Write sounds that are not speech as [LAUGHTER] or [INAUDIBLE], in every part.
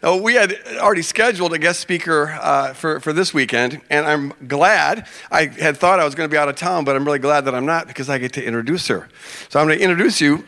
Now, we had already scheduled a guest speaker uh, for, for this weekend, and I'm glad. I had thought I was going to be out of town, but I'm really glad that I'm not because I get to introduce her. So I'm going to introduce you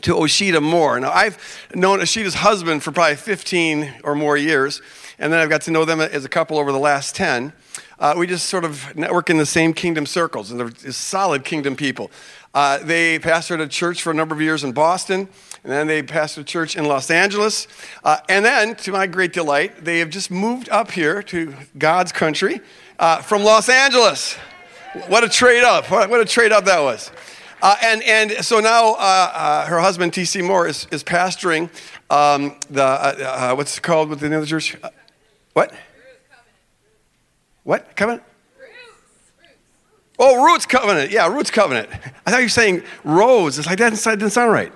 to Oshita Moore. Now, I've known Oshita's husband for probably 15 or more years, and then I've got to know them as a couple over the last 10. Uh, we just sort of network in the same kingdom circles, and they're solid kingdom people. Uh, they pastored a church for a number of years in Boston. And then they pastored a church in Los Angeles. Uh, and then, to my great delight, they have just moved up here to God's country uh, from Los Angeles. What a trade up. What a trade up that was. Uh, and, and so now uh, uh, her husband, T.C. Moore, is, is pastoring um, the, uh, what's it called with the the church? what? What? Covenant? Oh, Roots Covenant. Yeah, Roots Covenant. [LAUGHS] I thought you were saying Rose. It's like that inside didn't sound right.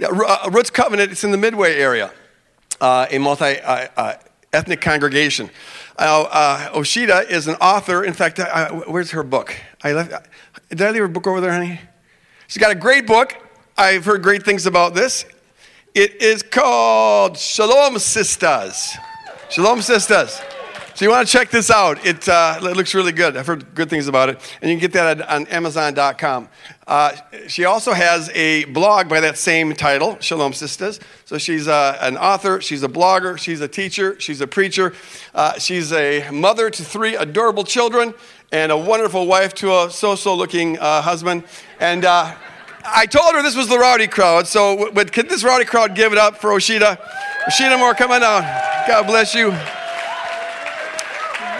Yeah, uh, Roots Covenant, it's in the Midway area, uh, a multi uh, uh ethnic congregation. Uh, Oshita is an author. In fact, where's her book? I left, did I leave her book over there, honey? She's got a great book. I've heard great things about this. It is called Shalom Sisters. Shalom Sisters. So you want to check this out. It, uh, it, looks really good. I've heard good things about it. And you can get that on Amazon.com. Uh, she also has a blog by that same title, Shalom Sisters. So she's uh, an author, she's a blogger, she's a teacher, she's a preacher, uh, she's a mother to three adorable children, and a wonderful wife to a so-so looking uh, husband. And uh, I told her this was the rowdy crowd. So, but could this rowdy crowd give it up for Oshita? Oshita Moore, come on down. God bless you.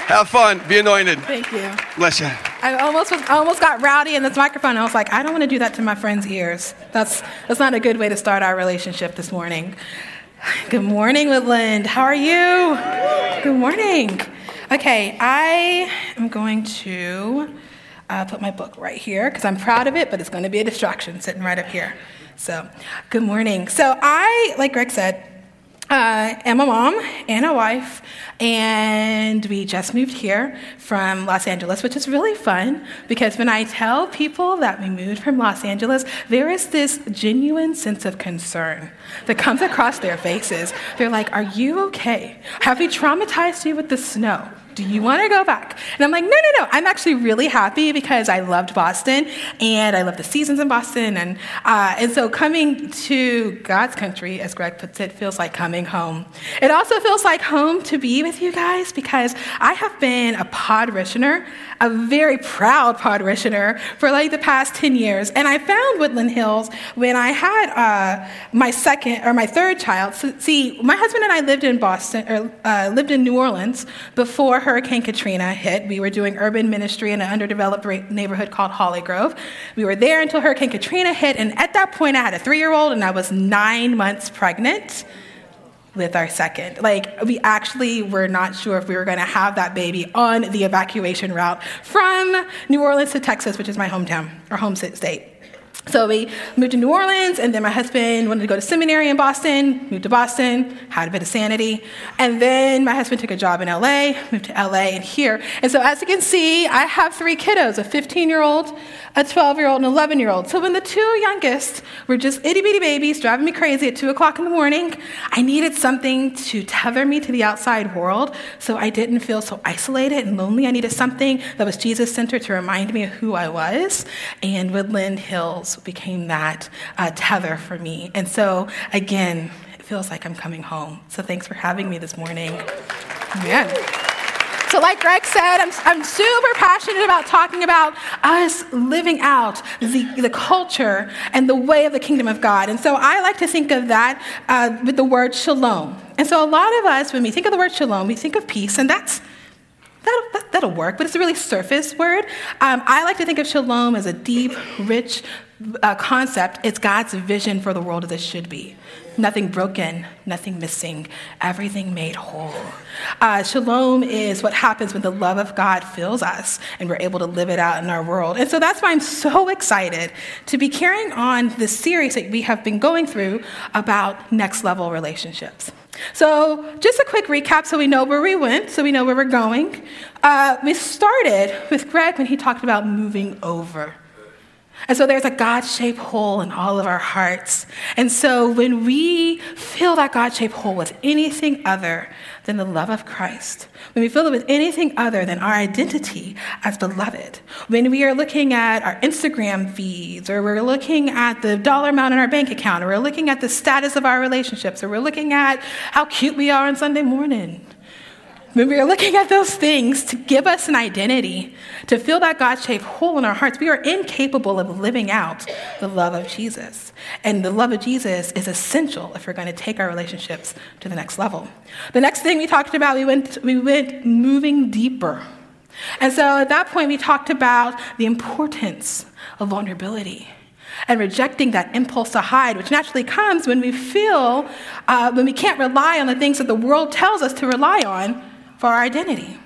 Have fun. Be anointed. Thank you. Bless you. I almost was, I almost got rowdy in this microphone. I was like, I don't want to do that to my friends' ears. That's that's not a good way to start our relationship this morning. Good morning, Woodland. How are you? Good morning. Okay, I am going to uh, put my book right here because I'm proud of it, but it's going to be a distraction sitting right up here. So, good morning. So, I, like Greg said, uh, am a mom and a wife, and we just moved here from Los Angeles, which is really fun because when I tell people that we moved from Los Angeles, there is this genuine sense of concern that comes across their faces. They're like, Are you okay? Have we traumatized you with the snow? do you want to go back? And I'm like, no, no, no. I'm actually really happy because I loved Boston and I love the seasons in Boston. And, uh, and so coming to God's country, as Greg puts it, feels like coming home. It also feels like home to be with you guys because I have been a podritioner a very proud parishioner for like the past 10 years. And I found Woodland Hills when I had uh, my second or my third child. So, see, my husband and I lived in Boston, or uh, lived in New Orleans before Hurricane Katrina hit. We were doing urban ministry in an underdeveloped neighborhood called Holly Grove. We were there until Hurricane Katrina hit. And at that point, I had a three year old and I was nine months pregnant with our second. Like, we actually were not sure if we were going to have that baby on the evacuation route from New Orleans to Texas, which is my hometown or home state. So we moved to New Orleans, and then my husband wanted to go to seminary in Boston, moved to Boston, had a bit of sanity. And then my husband took a job in LA, moved to LA and here. And so as you can see, I have three kiddos a 15 year old, a 12 year old, and an 11 year old. So when the two youngest were just itty bitty babies driving me crazy at 2 o'clock in the morning, I needed something to tether me to the outside world so I didn't feel so isolated and lonely. I needed something that was Jesus centered to remind me of who I was. And Woodland Hills became that uh, tether for me. And so, again, it feels like I'm coming home. So, thanks for having me this morning. Amen. So, like Greg said, I'm, I'm super passionate about talking about us living out the, the culture and the way of the kingdom of God. And so, I like to think of that uh, with the word shalom. And so, a lot of us, when we think of the word shalom, we think of peace, and that's That'll, that, will work, but it's a really surface word. Um, I like to think of shalom as a deep, rich uh, concept. It's God's vision for the world as it should be. Nothing broken, nothing missing, everything made whole. Uh, shalom is what happens when the love of God fills us and we're able to live it out in our world. And so that's why I'm so excited to be carrying on this series that we have been going through about next level relationships. So, just a quick recap so we know where we went, so we know where we're going. Uh, we started with Greg when he talked about moving over. And so there's a God shaped hole in all of our hearts. And so when we fill that God shaped hole with anything other than the love of Christ, when we fill it with anything other than our identity as beloved, when we are looking at our Instagram feeds, or we're looking at the dollar amount in our bank account, or we're looking at the status of our relationships, or we're looking at how cute we are on Sunday morning, when we are looking at those things to give us an identity, to fill that God shaped hole in our hearts, we are incapable of living out the love of Jesus. And the love of Jesus is essential if we're going to take our relationships to the next level. The next thing we talked about, we went, we went moving deeper. And so at that point, we talked about the importance of vulnerability and rejecting that impulse to hide, which naturally comes when we feel, uh, when we can't rely on the things that the world tells us to rely on for our identity.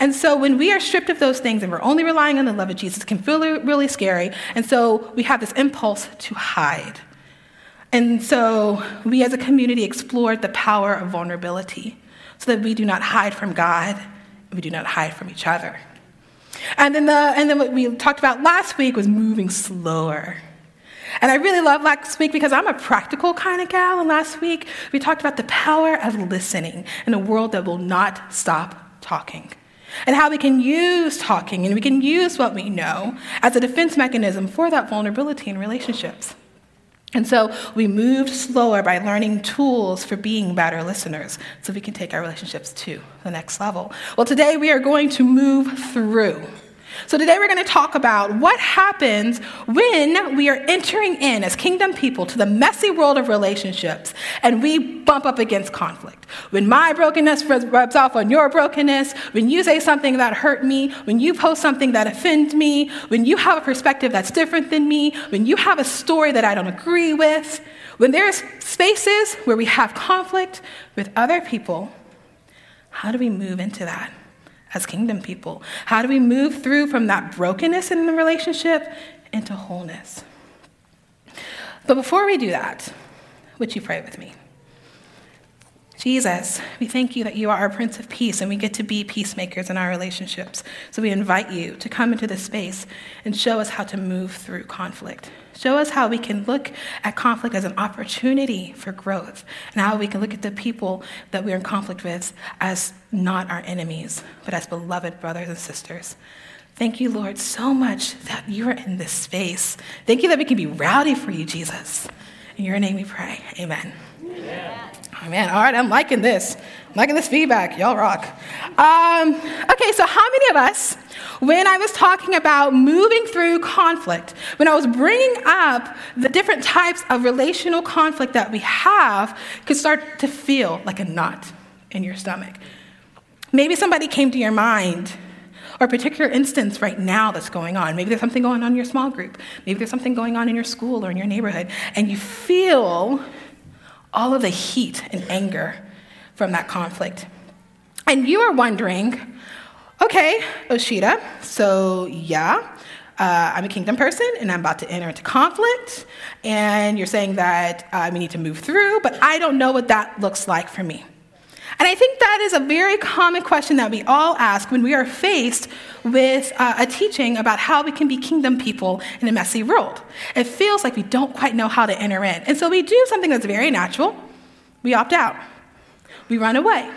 And so when we are stripped of those things and we're only relying on the love of Jesus, it can feel really scary. And so we have this impulse to hide. And so we as a community explored the power of vulnerability so that we do not hide from God and we do not hide from each other. And then, the, and then what we talked about last week was moving slower. And I really love last week because I'm a practical kind of gal. And last week we talked about the power of listening in a world that will not stop talking. And how we can use talking and we can use what we know as a defense mechanism for that vulnerability in relationships. And so we moved slower by learning tools for being better listeners so we can take our relationships to the next level. Well, today we are going to move through. So, today we're going to talk about what happens when we are entering in as kingdom people to the messy world of relationships and we bump up against conflict. When my brokenness rubs off on your brokenness, when you say something that hurt me, when you post something that offends me, when you have a perspective that's different than me, when you have a story that I don't agree with, when there's spaces where we have conflict with other people, how do we move into that? As kingdom people? How do we move through from that brokenness in the relationship into wholeness? But before we do that, would you pray with me? Jesus, we thank you that you are our Prince of Peace and we get to be peacemakers in our relationships. So we invite you to come into this space and show us how to move through conflict. Show us how we can look at conflict as an opportunity for growth and how we can look at the people that we're in conflict with as not our enemies, but as beloved brothers and sisters. Thank you, Lord, so much that you are in this space. Thank you that we can be rowdy for you, Jesus. In your name we pray. Amen. Oh, man, all right, I'm liking this. I'm liking this feedback. Y'all rock. Um, okay, so how many of us, when I was talking about moving through conflict, when I was bringing up the different types of relational conflict that we have, could start to feel like a knot in your stomach? Maybe somebody came to your mind or a particular instance right now that's going on. Maybe there's something going on in your small group. Maybe there's something going on in your school or in your neighborhood, and you feel all of the heat and anger from that conflict. And you are wondering, okay, Oshita, so yeah, uh, I'm a kingdom person and I'm about to enter into conflict, and you're saying that uh, we need to move through, but I don't know what that looks like for me. And I think that is a very common question that we all ask when we are faced with uh, a teaching about how we can be kingdom people in a messy world. It feels like we don't quite know how to enter in. And so we do something that's very natural we opt out, we run away.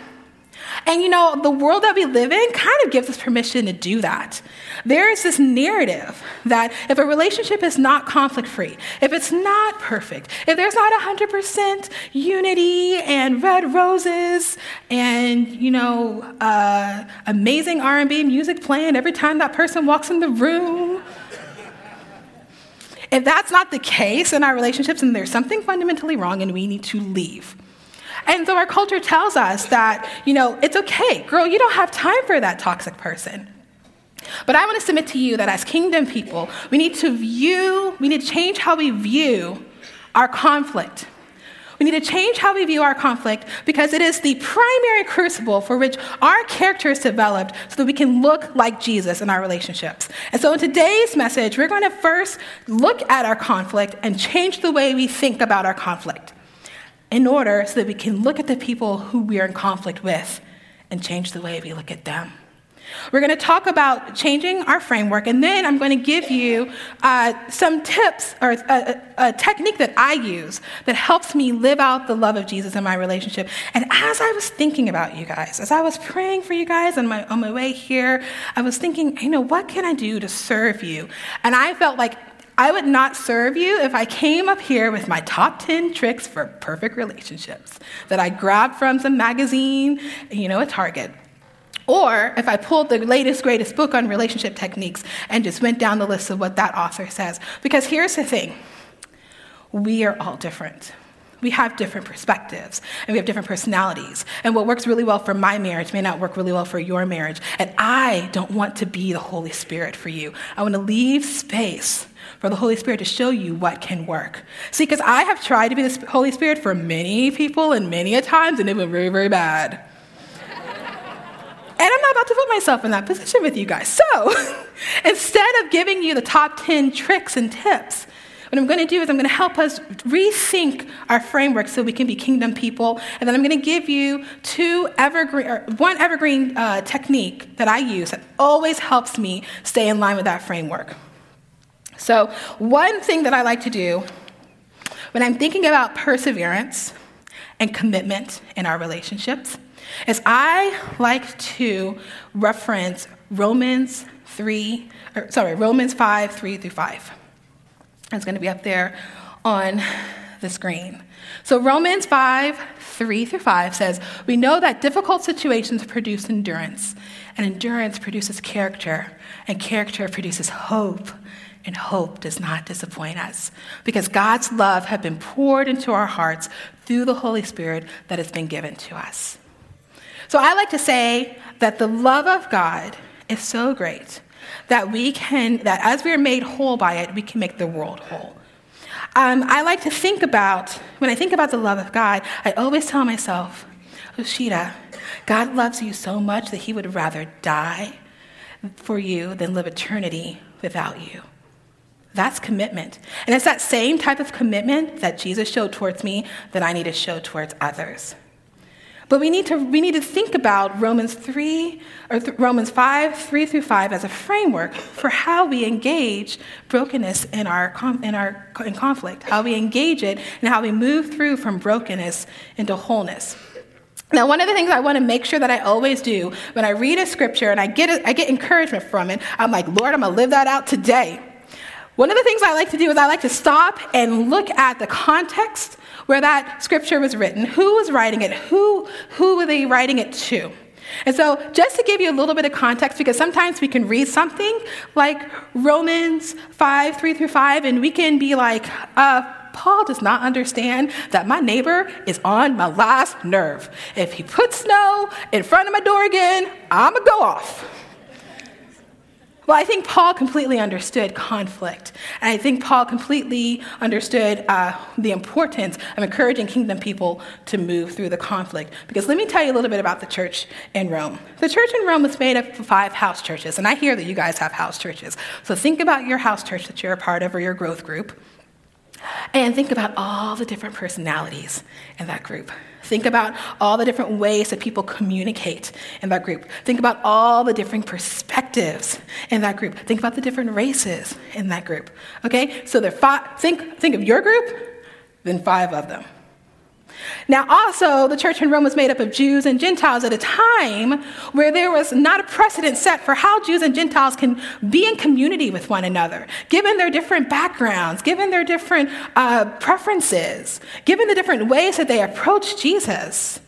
And you know, the world that we live in kind of gives us permission to do that. There is this narrative that if a relationship is not conflict free, if it's not perfect, if there's not 100% unity and red roses and, you know, uh, amazing R&B music playing every time that person walks in the room, if that's not the case in our relationships, then there's something fundamentally wrong and we need to leave. And so our culture tells us that, you know, it's okay, girl, you don't have time for that toxic person. But I want to submit to you that as kingdom people, we need to view, we need to change how we view our conflict. We need to change how we view our conflict because it is the primary crucible for which our character is developed so that we can look like Jesus in our relationships. And so in today's message, we're going to first look at our conflict and change the way we think about our conflict in order so that we can look at the people who we are in conflict with and change the way we look at them. We're going to talk about changing our framework, and then I'm going to give you uh, some tips or a, a, a, technique that I use that helps me live out the love of Jesus in my relationship. And as I was thinking about you guys, as I was praying for you guys on my, on my way here, I was thinking, you know, what can I do to serve you? And I felt like I would not serve you if I came up here with my top 10 tricks for perfect relationships that I grabbed from some magazine, you know, at Target. Or if I pulled the latest, greatest book on relationship techniques and just went down the list of what that author says. Because here's the thing we are all different. We have different perspectives and we have different personalities. And what works really well for my marriage may not work really well for your marriage. And I don't want to be the Holy Spirit for you. I want to leave space for the Holy Spirit to show you what can work. See, because I have tried to be the Holy Spirit for many people and many a times, and it went very, very bad. And I'm not about to put myself in that position with you guys. So [LAUGHS] instead of giving you the top 10 tricks and tips, what I'm going to do is I'm going to help us rethink our framework so we can be kingdom people. And then I'm going to give you two evergreen, or one evergreen uh, technique that I use that always helps me stay in line with that framework. So, one thing that I like to do when I'm thinking about perseverance and commitment in our relationships is I like to reference Romans 3, or, sorry, Romans 5, 3 through 5. It's going to be up there on the screen. So Romans 5, 3 through 5 says, We know that difficult situations produce endurance, and endurance produces character, and character produces hope. And hope does not disappoint us because God's love has been poured into our hearts through the Holy Spirit that has been given to us. So I like to say that the love of God is so great that we can, that as we are made whole by it, we can make the world whole. Um, I like to think about, when I think about the love of God, I always tell myself, Oshita, God loves you so much that he would rather die for you than live eternity without you. That's commitment. And it's that same type of commitment that Jesus showed towards me that I need to show towards others. But we need to, we need to think about Romans 3 or th- Romans 5, 3 through 5 as a framework for how we engage brokenness in our, in our in conflict, how we engage it, and how we move through from brokenness into wholeness. Now, one of the things I want to make sure that I always do when I read a scripture and I get, a, I get encouragement from it, I'm like, Lord, I'm going to live that out today. One of the things I like to do is I like to stop and look at the context where that scripture was written, who was writing it, who, who were they writing it to. And so, just to give you a little bit of context, because sometimes we can read something like Romans 5, 3 through 5, and we can be like, uh, Paul does not understand that my neighbor is on my last nerve. If he puts snow in front of my door again, I'm gonna go off. Well, I think Paul completely understood conflict. And I think Paul completely understood uh, the importance of encouraging kingdom people to move through the conflict. Because let me tell you a little bit about the church in Rome. The church in Rome was made up of five house churches. And I hear that you guys have house churches. So think about your house church that you're a part of or your growth group. And think about all the different personalities in that group. Think about all the different ways that people communicate in that group. Think about all the different perspectives in that group. Think about the different races in that group. Okay? So there five, think, think of your group, then five of them. Now, also, the church in Rome was made up of Jews and Gentiles at a time where there was not a precedent set for how Jews and Gentiles can be in community with one another, given their different backgrounds, given their different uh, preferences, given the different ways that they approach Jesus.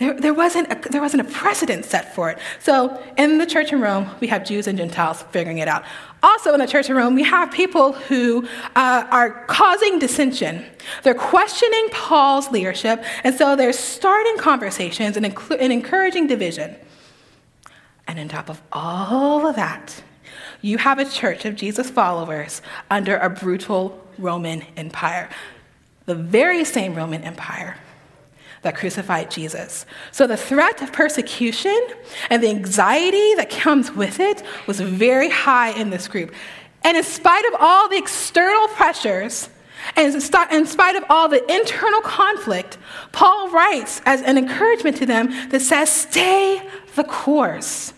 There, there, wasn't a, there wasn't a precedent set for it. So, in the church in Rome, we have Jews and Gentiles figuring it out. Also, in the church in Rome, we have people who uh, are causing dissension. They're questioning Paul's leadership, and so they're starting conversations and, inclu- and encouraging division. And on top of all of that, you have a church of Jesus followers under a brutal Roman Empire, the very same Roman Empire that crucified Jesus. So the threat of persecution and the anxiety that comes with it was very high in this group. And in spite of all the external pressures, and in spite of all the internal conflict, Paul writes as an encouragement to them that says, Stay the course.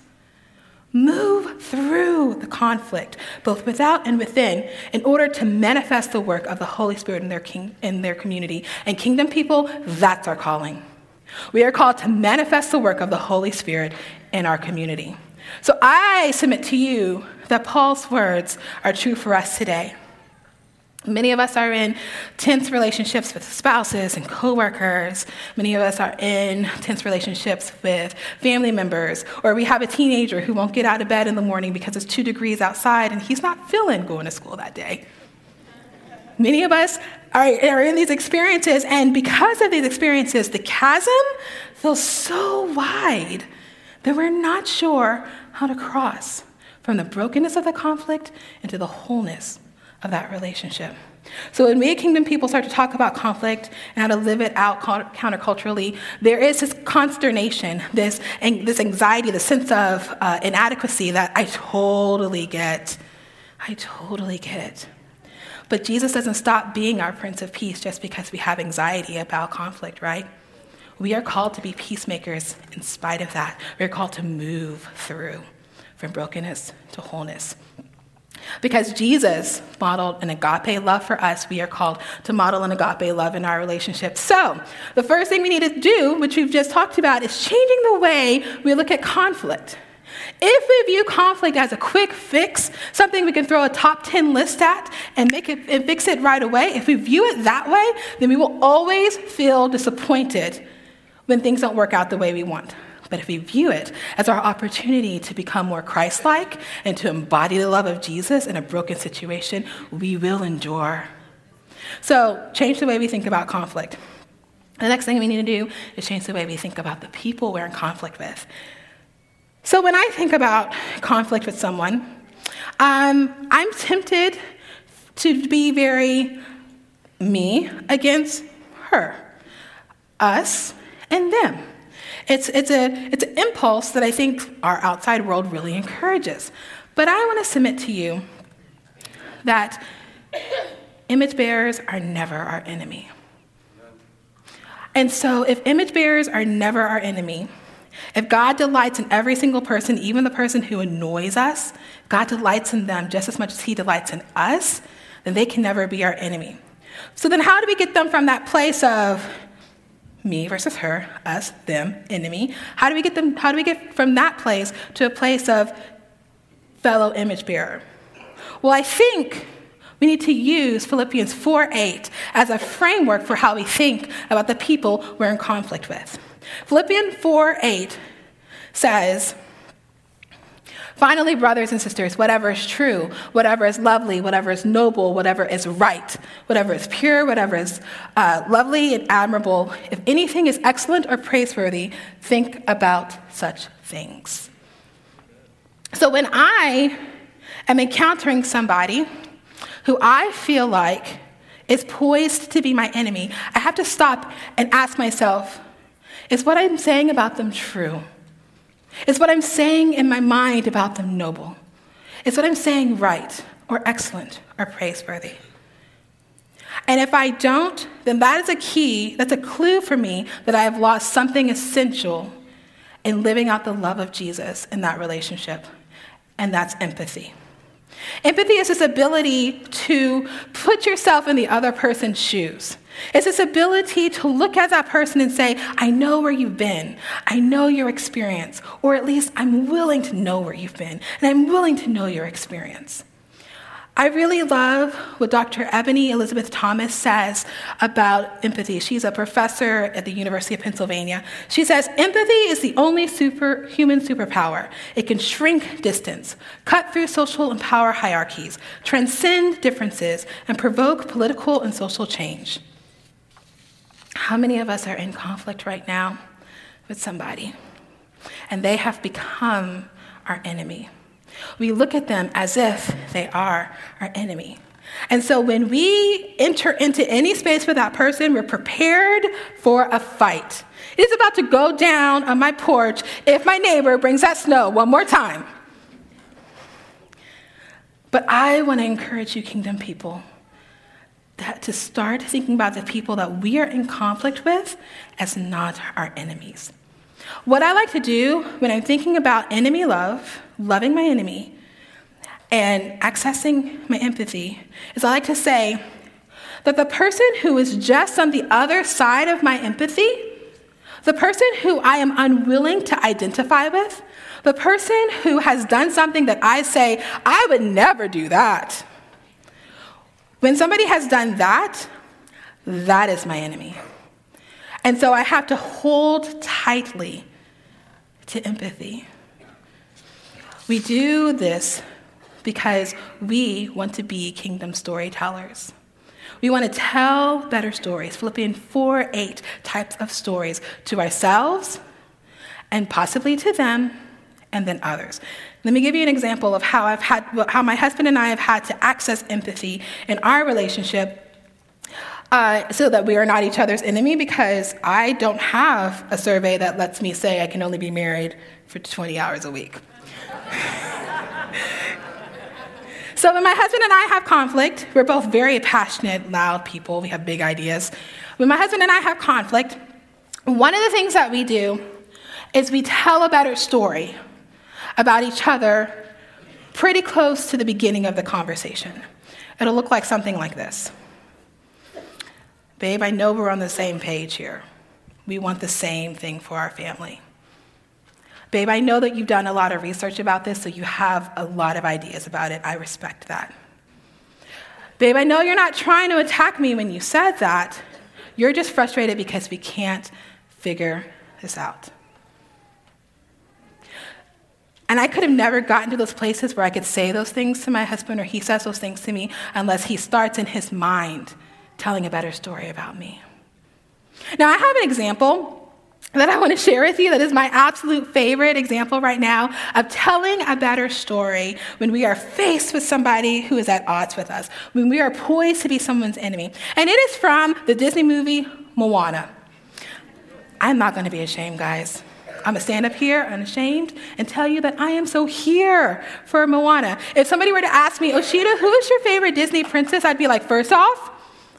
Move through the conflict, both without and within, in order to manifest the work of the Holy Spirit in their, king, in their community. And kingdom people, that's our calling. We are called to manifest the work of the Holy Spirit in our community. So I submit to you that Paul's words are true for us today. Many of us are in tense relationships with spouses and coworkers. Many of us are in tense relationships with family members. Or we have a teenager who won't get out of bed in the morning because it's two degrees outside and he's not feeling going to school that day. Many of us are, are in these experiences, and because of these experiences, the chasm feels so wide that we're not sure how to cross from the brokenness of the conflict into the wholeness of that relationship. So when we kingdom people start to talk about conflict and how to live it out counterculturally, there is this consternation, this, this anxiety, the sense of uh, inadequacy that I totally get. I totally get it. But Jesus doesn't stop being our Prince of Peace just because we have anxiety about conflict, right? We are called to be peacemakers in spite of that. We're called to move through from brokenness to wholeness. Because Jesus modeled an agape love for us, we are called to model an agape love in our relationships. So, the first thing we need to do, which we've just talked about, is changing the way we look at conflict. If we view conflict as a quick fix, something we can throw a top 10 list at and make it and fix it right away, if we view it that way, then we will always feel disappointed when things don't work out the way we want. But if we view it as our opportunity to become more Christ like and to embody the love of Jesus in a broken situation, we will endure. So, change the way we think about conflict. The next thing we need to do is change the way we think about the people we're in conflict with. So, when I think about conflict with someone, um, I'm tempted to be very me against her, us and them. It's, it's, a, it's an impulse that I think our outside world really encourages. But I want to submit to you that image bearers are never our enemy. And so, if image bearers are never our enemy, if God delights in every single person, even the person who annoys us, God delights in them just as much as He delights in us, then they can never be our enemy. So, then how do we get them from that place of me versus her, us, them, enemy. How do we get them? How do we get from that place to a place of fellow image bearer? Well, I think we need to use Philippians 4 8 as a framework for how we think about the people we're in conflict with. Philippians 4 8 says, Finally, brothers and sisters, whatever is true, whatever is lovely, whatever is noble, whatever is right, whatever is pure, whatever is uh, lovely and admirable, if anything is excellent or praiseworthy, think about such things. So when I am encountering somebody who I feel like is poised to be my enemy, I have to stop and ask myself, is what I'm saying about them true? Is what I'm saying in my mind about them noble? Is what I'm saying right or excellent or praiseworthy? And if I don't, then that is a key, that's a clue for me that I have lost something essential in living out the love of Jesus in that relationship, and that's empathy. Empathy is this ability to put yourself in the other person's shoes. It's this ability to look at that person and say, I know where you've been. I know your experience. Or at least I'm willing to know where you've been. And I'm willing to know your experience. I really love what Dr. Ebony Elizabeth Thomas says about empathy. She's a professor at the University of Pennsylvania. She says, Empathy is the only superhuman superpower. It can shrink distance, cut through social and power hierarchies, transcend differences, and provoke political and social change. How many of us are in conflict right now with somebody? And they have become our enemy. We look at them as if they are our enemy. And so when we enter into any space with that person, we're prepared for a fight. It is about to go down on my porch if my neighbor brings that snow one more time. But I want to encourage you, kingdom people, to start thinking about the people that we are in conflict with as not our enemies. What I like to do when I'm thinking about enemy love, loving my enemy, and accessing my empathy is I like to say that the person who is just on the other side of my empathy, the person who I am unwilling to identify with, the person who has done something that I say, I would never do that. When somebody has done that, that is my enemy. And so I have to hold tightly to empathy. We do this because we want to be kingdom storytellers. We want to tell better stories, Philippians 4 8 types of stories to ourselves and possibly to them and then others. Let me give you an example of how I've had how my husband and I have had to access empathy in our relationship uh, so that we are not each other's enemy because I don't have a survey that lets me say I can only be married for 20 hours a week. [LAUGHS] So when my husband and I have conflict, we're both very passionate, loud people. We have big ideas. When my husband and I have conflict, one of the things that we do is we tell a better story about each other pretty close to the beginning of the conversation. It'll look like something like this Babe, I know we're on the same page here. We want the same thing for our family. Babe, I know that you've done a lot of research about this, so you have a lot of ideas about it. I respect that. Babe, I know you're not trying to attack me when you said that. You're just frustrated because we can't figure this out. And I could have never gotten to those places where I could say those things to my husband or he says those things to me unless he starts in his mind telling a better story about me. Now, I have an example that I want to share with you that is my absolute favorite example right now of telling a better story when we are faced with somebody who is at odds with us, when we are poised to be someone's enemy. And it is from the Disney movie Moana. I'm not going to be ashamed, guys. I'm to stand up here unashamed and tell you that I am so here for Moana. If somebody were to ask me, Oshita, who is your favorite Disney princess? I'd be like, first off,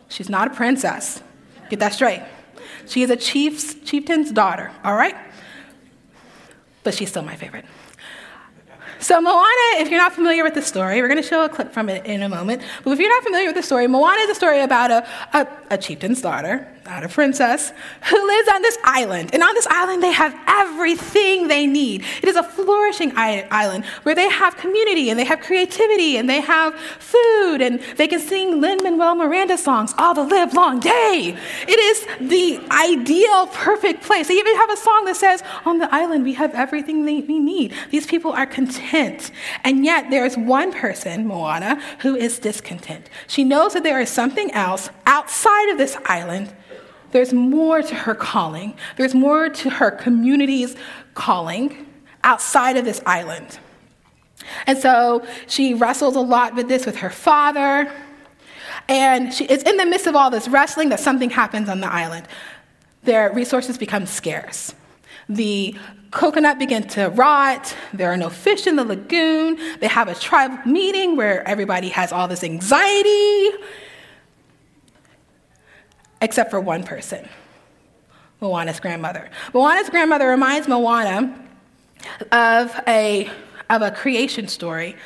she's not a princess. Get that straight. She is a chief's, chieftain's daughter, all right? But she's still my favorite. So, Moana, if you're not familiar with the story, we're going to show a clip from it in a moment. But if you're not familiar with the story, Moana is a story about a, a, a chieftain's daughter not a princess, who lives on this island. And on this island, they have everything they need. It is a flourishing island where they have community and they have creativity and they have food and they can sing Lin Manuel Miranda songs all the live long day. It is the ideal, perfect place. They even have a song that says, On the island, we have everything we need. These people are content. And yet, there is one person, Moana, who is discontent. She knows that there is something else outside of this island there's more to her calling, there's more to her community's calling outside of this island. And so she wrestles a lot with this with her father. And she, it's in the midst of all this wrestling that something happens on the island. Their resources become scarce. The coconut begin to rot. There are no fish in the lagoon. They have a tribe meeting where everybody has all this anxiety except for one person Moana's grandmother. Moana's grandmother reminds Moana of a, of a creation story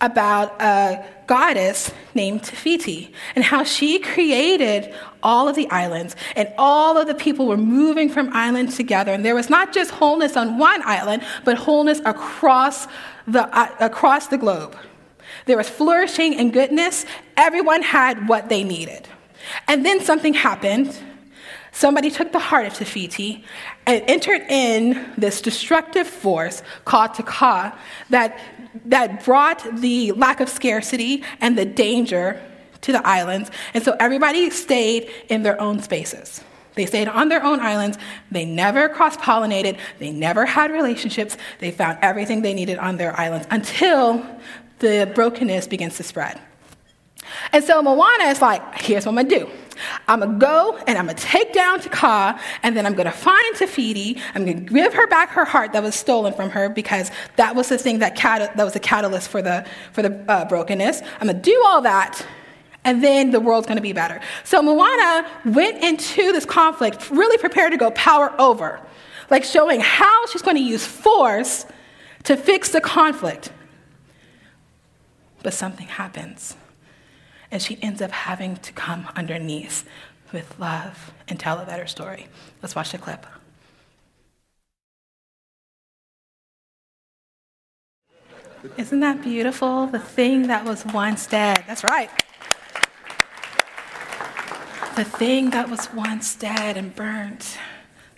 about a goddess named Te Fiti and how she created all of the islands and all of the people were moving from island together. And there was not just wholeness on one island but wholeness across the, uh, across the globe. There was flourishing and goodness. Everyone had what they needed and then something happened. Somebody took the heart of Te Fiti and entered in this destructive force called Te Kā that, that brought the lack of scarcity and the danger to the islands. And so everybody stayed in their own spaces. They stayed on their own islands. They never cross pollinated. They never had relationships. They found everything they needed on their islands until the brokenness begins to spread. And so Moana is like, here's what I'm gonna do. I'm gonna go and I'm gonna take down Te Kā, and then I'm gonna find Te Fiti. I'm gonna give her back her heart that was stolen from her because that was the thing that, cat- that was the catalyst for the, for the uh, brokenness. I'm gonna do all that, and then the world's gonna be better. So Moana went into this conflict really prepared to go power over. like showing how she's to use force to fix the conflict. But something happens, and she ends up having to come underneath with love and tell a better story. Let's watch the clip. Isn't that beautiful? The thing that was once dead. That's right. The thing that was once dead and burnt,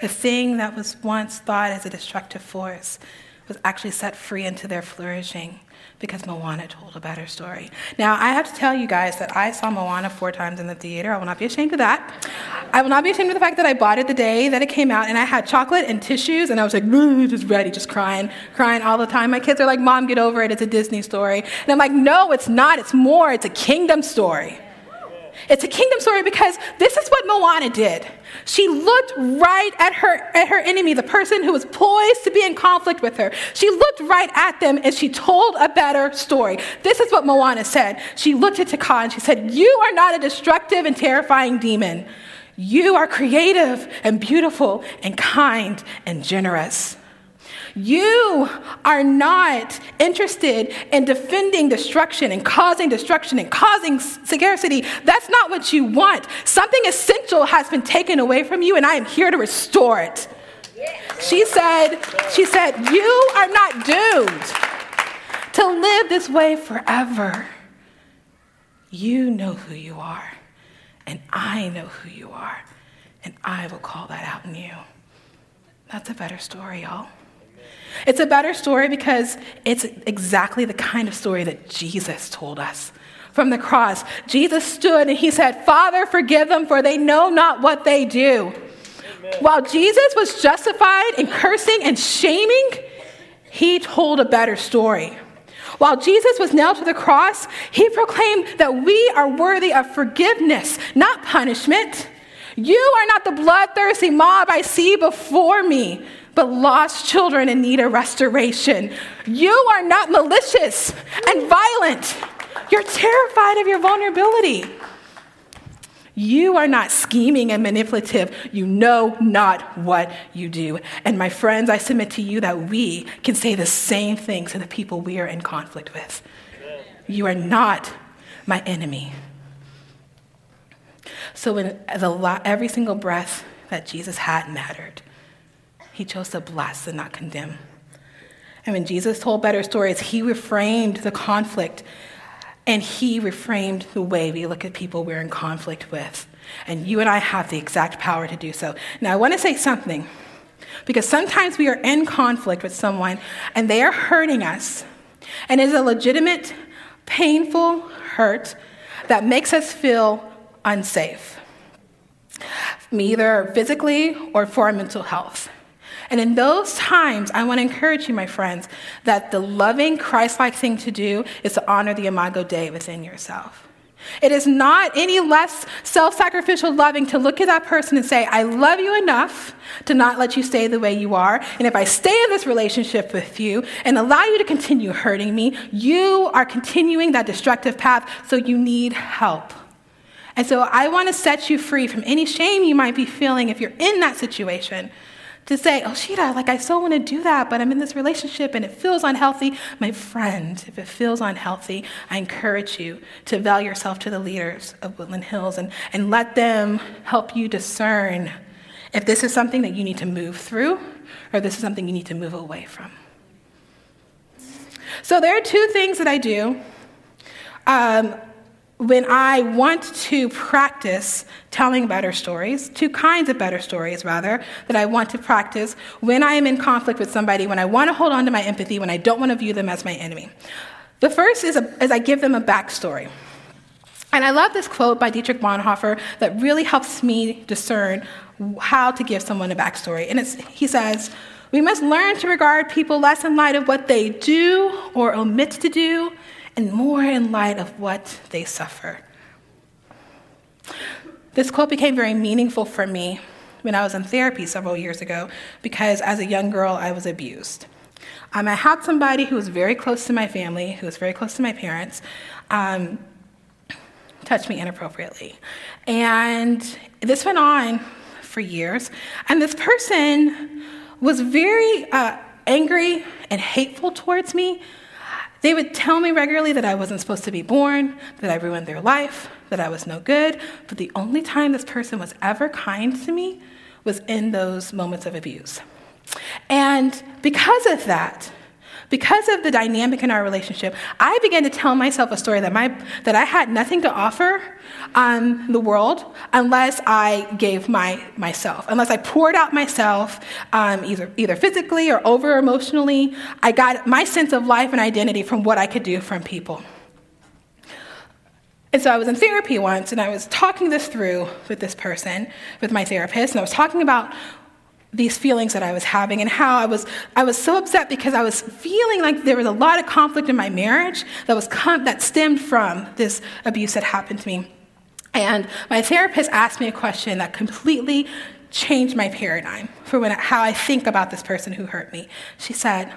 the thing that was once thought as a destructive force, was actually set free into their flourishing because Moana told a better story. Now, I have to tell you guys that I saw Moana four times in the theater. I will not be ashamed of that. I will not be ashamed of the fact that I bought it the day that it came out, and I had chocolate and tissues, and I was like, [LAUGHS] just ready, just crying, crying all the time. My kids are like, Mom, get over it. It's a Disney story. And I'm like, no, it's not. It's more. It's a kingdom story. It's a kingdom story because this is what Moana did. She looked right at her, at her enemy, the person who was poised to be in conflict with her. She looked right at them and she told a better story. This is what Moana said. She looked at Te Kā and she said, You are not a destructive and terrifying demon. You are creative and beautiful and kind and generous. You are not interested in defending destruction and causing destruction and causing scarcity. That's not what you want. Something essential has been taken away from you, and I am here to restore it. She said, she said, you are not doomed to live this way forever. You know who you are, and I know who you are, and I will call that out in you. That's a better story, y'all. It's a better story because it's exactly the kind of story that Jesus told us. From the cross, Jesus stood and he said, Father, forgive them, for they know not what they do. Amen. While Jesus was justified in cursing and shaming, he told a better story. While Jesus was nailed to the cross, he proclaimed that we are worthy of forgiveness, not punishment. You are not the bloodthirsty mob I see before me but lost children in need of restoration. You are not malicious and violent. You're terrified of your vulnerability. You are not scheming and manipulative. You know not what you do. And my friends, I submit to you that we can say the same thing to the people we are in conflict with. You are not my enemy. So, when the, every single breath that Jesus had mattered, he chose to bless and not condemn. And when Jesus told better stories, he reframed the conflict and he reframed the way we look at people we're in conflict with. And you and I have the exact power to do so. Now, I want to say something because sometimes we are in conflict with someone and they are hurting us. And it's a legitimate, painful hurt that makes us feel unsafe, either physically or for our mental health. And in those times, I want to encourage you, my friends, that the loving, Christ like thing to do is to honor the Imago Dei within yourself. It is not any less self sacrificial loving to look at that person and say, I love you enough to not let you stay the way you are. And if I stay in this relationship with you and allow you to continue hurting me, you are continuing that destructive path, so you need help. And so I want to set you free from any shame you might be feeling if you're in that situation to say, oh, Sheeta, like I so want to do that, but I'm in this relationship and it feels unhealthy. My friend, if it feels unhealthy, I encourage you to avail yourself to the leaders of Woodland Hills and, and let them help you discern if this is something that you need to move through or this is something you need to move away from. So there are two things that I do. Um, when I want to practice telling better stories, two kinds of better stories, rather, that I want to practice when I am in conflict with somebody, when I want to hold on to my empathy, when I don't want to view them as my enemy. The first is, a, is I give them a backstory. And I love this quote by Dietrich Bonhoeffer that really helps me discern how to give someone a backstory. And he says, We must learn to regard people less in light of what they do or omit to do and more in light of what they suffer. This quote became very meaningful for me when I was in therapy several years ago because as a young girl, I was abused. Um, I had somebody who was very close to my family, who was very close to my parents, um, touch me inappropriately. And this went on for years. And this person was very uh, angry and hateful towards me. They would tell me regularly that I wasn't supposed to be born, that I ruined their life, that I was no good. But the only time this person was ever kind to me was in those moments of abuse. And because of that, because of the dynamic in our relationship, I began to tell myself a story that, my, that I had nothing to offer on the world unless I gave my, myself, unless I poured out myself, um, either, either physically or over emotionally. I got my sense of life and identity from what I could do from people. And so I was in therapy once and I was talking this through with this person, with my therapist, and I was talking about these feelings that I was having and how I was, I was so upset because I was feeling like there was a lot of conflict in my marriage that, was com- that stemmed from this abuse that happened to me. And my therapist asked me a question that completely changed my paradigm for when, how I think about this person who hurt me. She said,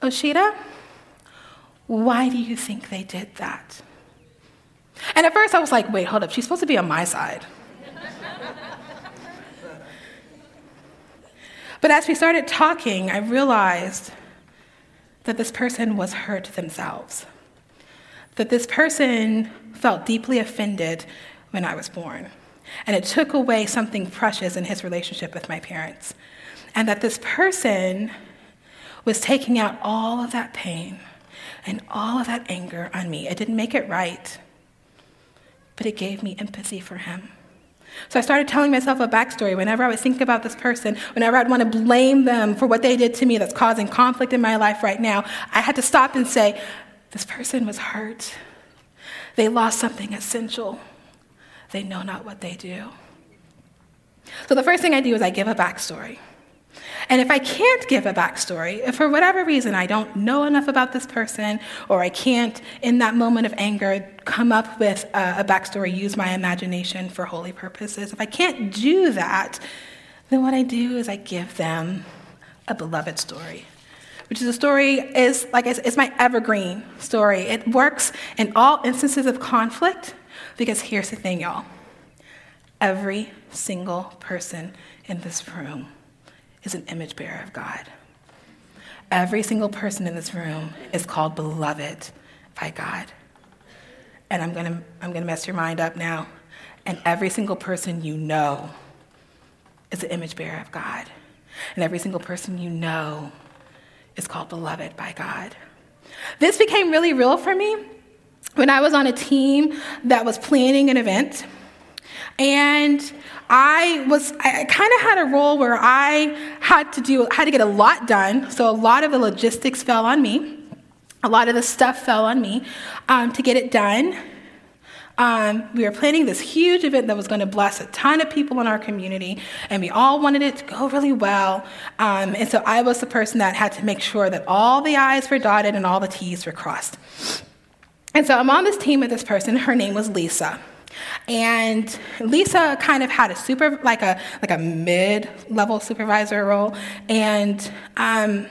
"Oshita, why do you think they did that? And at first I was like, wait, hold up, she's supposed to be on my side. But as we started talking, I realized that this person was hurt themselves, that this person felt deeply offended when I was born. And it took away something precious in his relationship with my parents. And that this person was taking out all of that pain and all of that anger on me. It didn't make it right, but it gave me empathy for him. So I started telling myself a backstory whenever I would think about this person, whenever I'd want to blame them for what they did to me that's causing conflict in my life right now. I had to stop and say, This person was hurt. They lost something essential. They know not what they do. So the first thing I do is I give a backstory. And if I can't give a backstory, if for whatever reason I don't know enough about this person, or I can't, in that moment of anger, come up with a, a backstory, use my imagination for holy purposes, if I can't do that, then what I do is I give them a beloved story. Which is a story is like it's my evergreen story. It works in all instances of conflict because here's the thing y'all. Every single person in this room is an image bearer of God. Every single person in this room is called beloved by God. And I'm going to I'm going to mess your mind up now. And every single person you know is an image bearer of God. And every single person you know is called beloved by God. This became really real for me when I was on a team that was planning an event. And I was I kind of had a role where I had to do had to get a lot done. So a lot of the logistics fell on me. A lot of the stuff fell on me um, to get it done. Um, we were planning this huge event that was going to bless a ton of people in our community, and we all wanted it to go really well. Um, and so I was the person that had to make sure that all the I's were dotted and all the T's were crossed. And so I'm on this team with this person. Her name was Lisa. And Lisa kind of had a super, like a like a mid-level supervisor role, and um,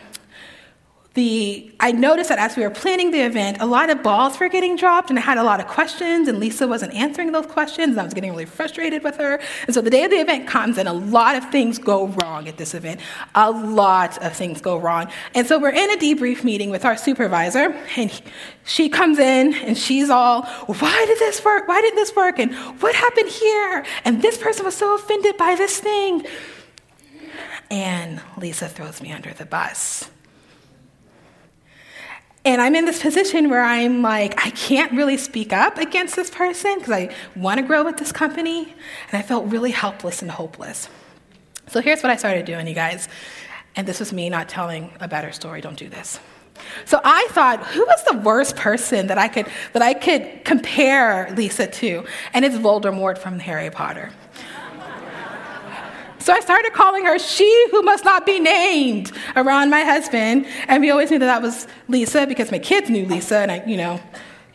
the, I noticed that as we were planning the event, a lot of balls were getting dropped, and I had a lot of questions, and Lisa wasn't answering those questions, and I was getting really frustrated with her. And so the day of the event comes, and a lot of things go wrong at this event. A lot of things go wrong. And so we're in a debrief meeting with our supervisor, and he, she comes in, and she's all, Why did this work? Why did this work? And what happened here? And this person was so offended by this thing. And Lisa throws me under the bus. And I'm in this position where I'm like, I can't really speak up against this person because I want to grow with this company. And I felt really helpless and hopeless. So here's what I started doing, you guys. And this was me not telling a better story. Don't do this. So I thought, who was the worst person that I could that I could compare Lisa to? And it's Voldemort from Harry Potter. So I started calling her she who must not be named around my husband. And we always knew that that was Lisa because my kids knew Lisa. And I, you know,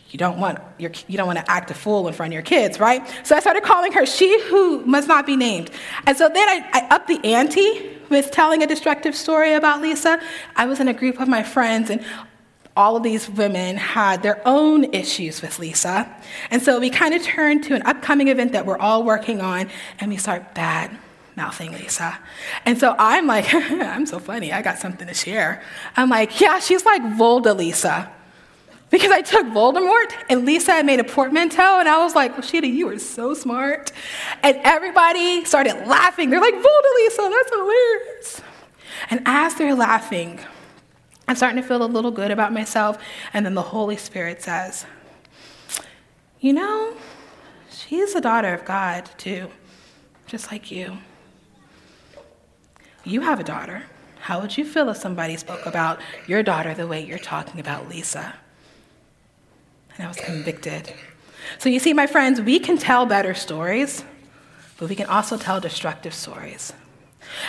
you don't want your, you don't want to act a fool in front of your kids, right? So I started calling her she who must not be named. And so then I, I upped the ante with telling a destructive story about Lisa. I was in a group of my friends and all of these women had their own issues with Lisa. And so we kind of turned to an upcoming event that we're all working on and we start bad mouthing Lisa. And so I'm like, [LAUGHS] I'm so funny. I got something to share. I'm like, yeah, she's like Volda Lisa. Because I took Voldemort and Lisa had made a portmanteau, and I was like, Sheeta, you are so smart. And everybody started laughing. They're like, Volda Lisa, that's hilarious. And as they're laughing, I'm starting to feel a little good about myself. And then the Holy Spirit says, You know, she's a daughter of God, too, just like you. You have a daughter. How would you feel if somebody spoke about your daughter the way you're talking about Lisa? And I was convicted. So, you see, my friends, we can tell better stories, but we can also tell destructive stories.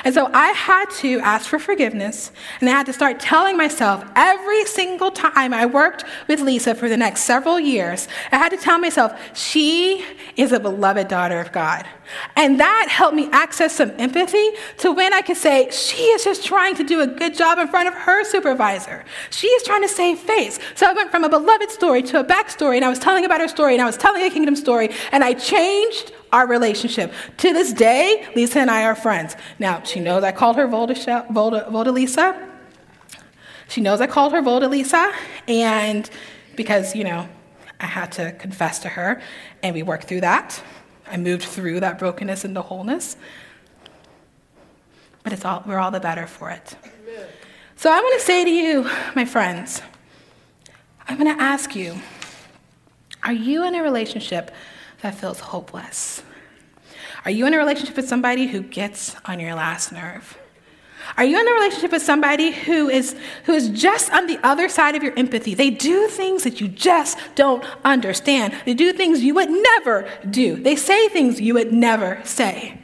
And so I had to ask for forgiveness, and I had to start telling myself every single time I worked with Lisa for the next several years, I had to tell myself, she is a beloved daughter of God. And that helped me access some empathy to when I could say, she is just trying to do a good job in front of her supervisor. She is trying to save face. So I went from a beloved story to a backstory, and I was telling about her story, and I was telling a kingdom story, and I changed our relationship. To this day, Lisa and I are friends. Now, she knows I called her Volda, Lisa. She knows I called her Volda Lisa, and because, you know, I had to confess to her, and we worked through that. I moved through that brokenness into wholeness. But it's all, we're all the better for it. So I want to say to you, my friends, I'm going to ask you are you in a relationship that feels hopeless? Are you in a relationship with somebody who gets on your last nerve? Are you in a relationship with somebody who is, who is just on the other side of your empathy? They do things that you just don't understand. They do things you would never do. They say things you would never say.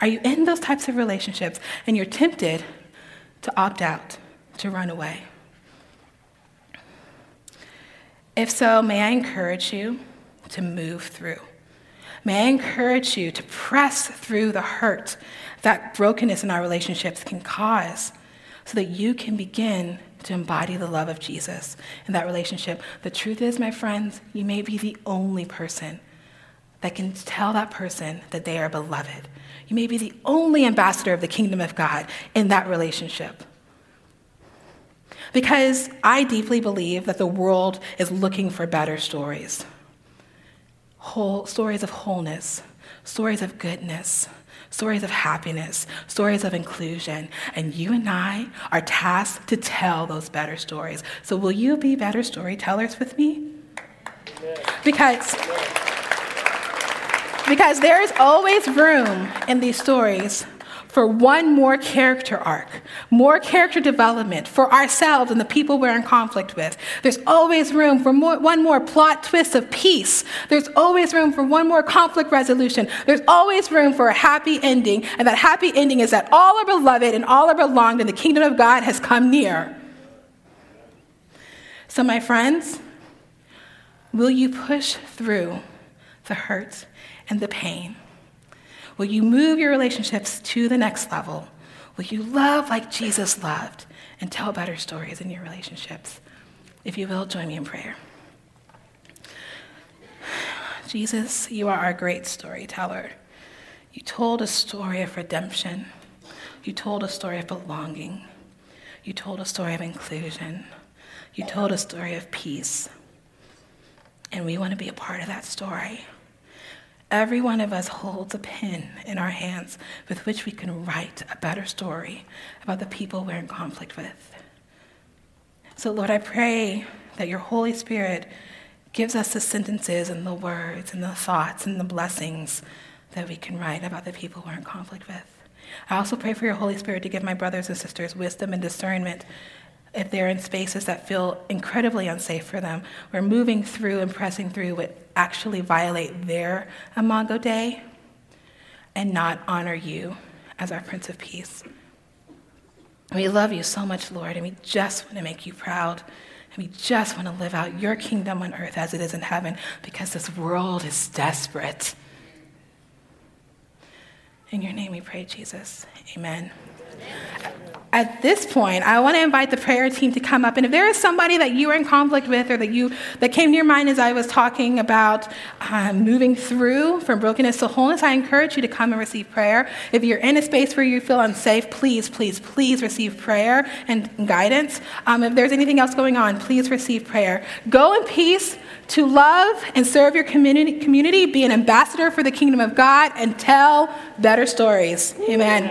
Are you in those types of relationships and you're tempted to opt out, to run away? If so, may I encourage you to move through. May I encourage you to press through the hurt that brokenness in our relationships can cause so that you can begin to embody the love of Jesus in that relationship. The truth is, my friends, you may be the only person that can tell that person that they are beloved. You may be the only ambassador of the kingdom of God in that relationship. Because I deeply believe that the world is looking for better stories whole, stories of wholeness, stories of goodness, stories of happiness, stories of inclusion. And you and I are tasked to tell those better stories. So, will you be better storytellers with me? Because, because there is always room in these stories for one more character arc, more character development for ourselves and the people we're in conflict with. There's always room for more, one more plot twist of peace. There's always room for one more conflict resolution. There's always room for a happy ending, and that happy ending is that all are beloved and all are belonged, and the kingdom of God has come near. So, my friends, will you push through the hurt and the pain? Will you move your relationships to the next level? Will you love like Jesus loved and tell better stories in your relationships? If you will, join me in prayer. Jesus, you are our great storyteller. You told a story of redemption. You told a story of belonging. You told a story of inclusion. You told a story of peace. And we want to be a part of that story. Every one of us holds a pen in our hands with which we can write a better story about the people we're in conflict with. So, Lord, I pray that your Holy Spirit gives us the sentences and the words and the thoughts and the blessings that we can write about the people we're in conflict with. I also pray for your Holy Spirit to give my brothers and sisters wisdom and discernment if they're in spaces that feel incredibly unsafe for them, where moving through and pressing through would actually violate their Imago Dei and not honor you as our Prince of Peace. We love you so much, Lord, and we just want to make you proud. And we just want to live out your kingdom on earth as it is in heaven because this world is desperate. In your name we pray, Jesus. Amen. Amen. At this point, I want to invite the prayer team to come up. And if there is somebody that you are in conflict with or that you that came to your mind as I was talking about um, moving through from brokenness to wholeness, I encourage you to come and receive prayer. If you're in a space where you feel unsafe, please, please, please receive prayer and guidance. Um, if there's anything else going on, please receive prayer. Go in peace to love and serve your community, community be an ambassador for the kingdom of God, and tell better stories. Amen.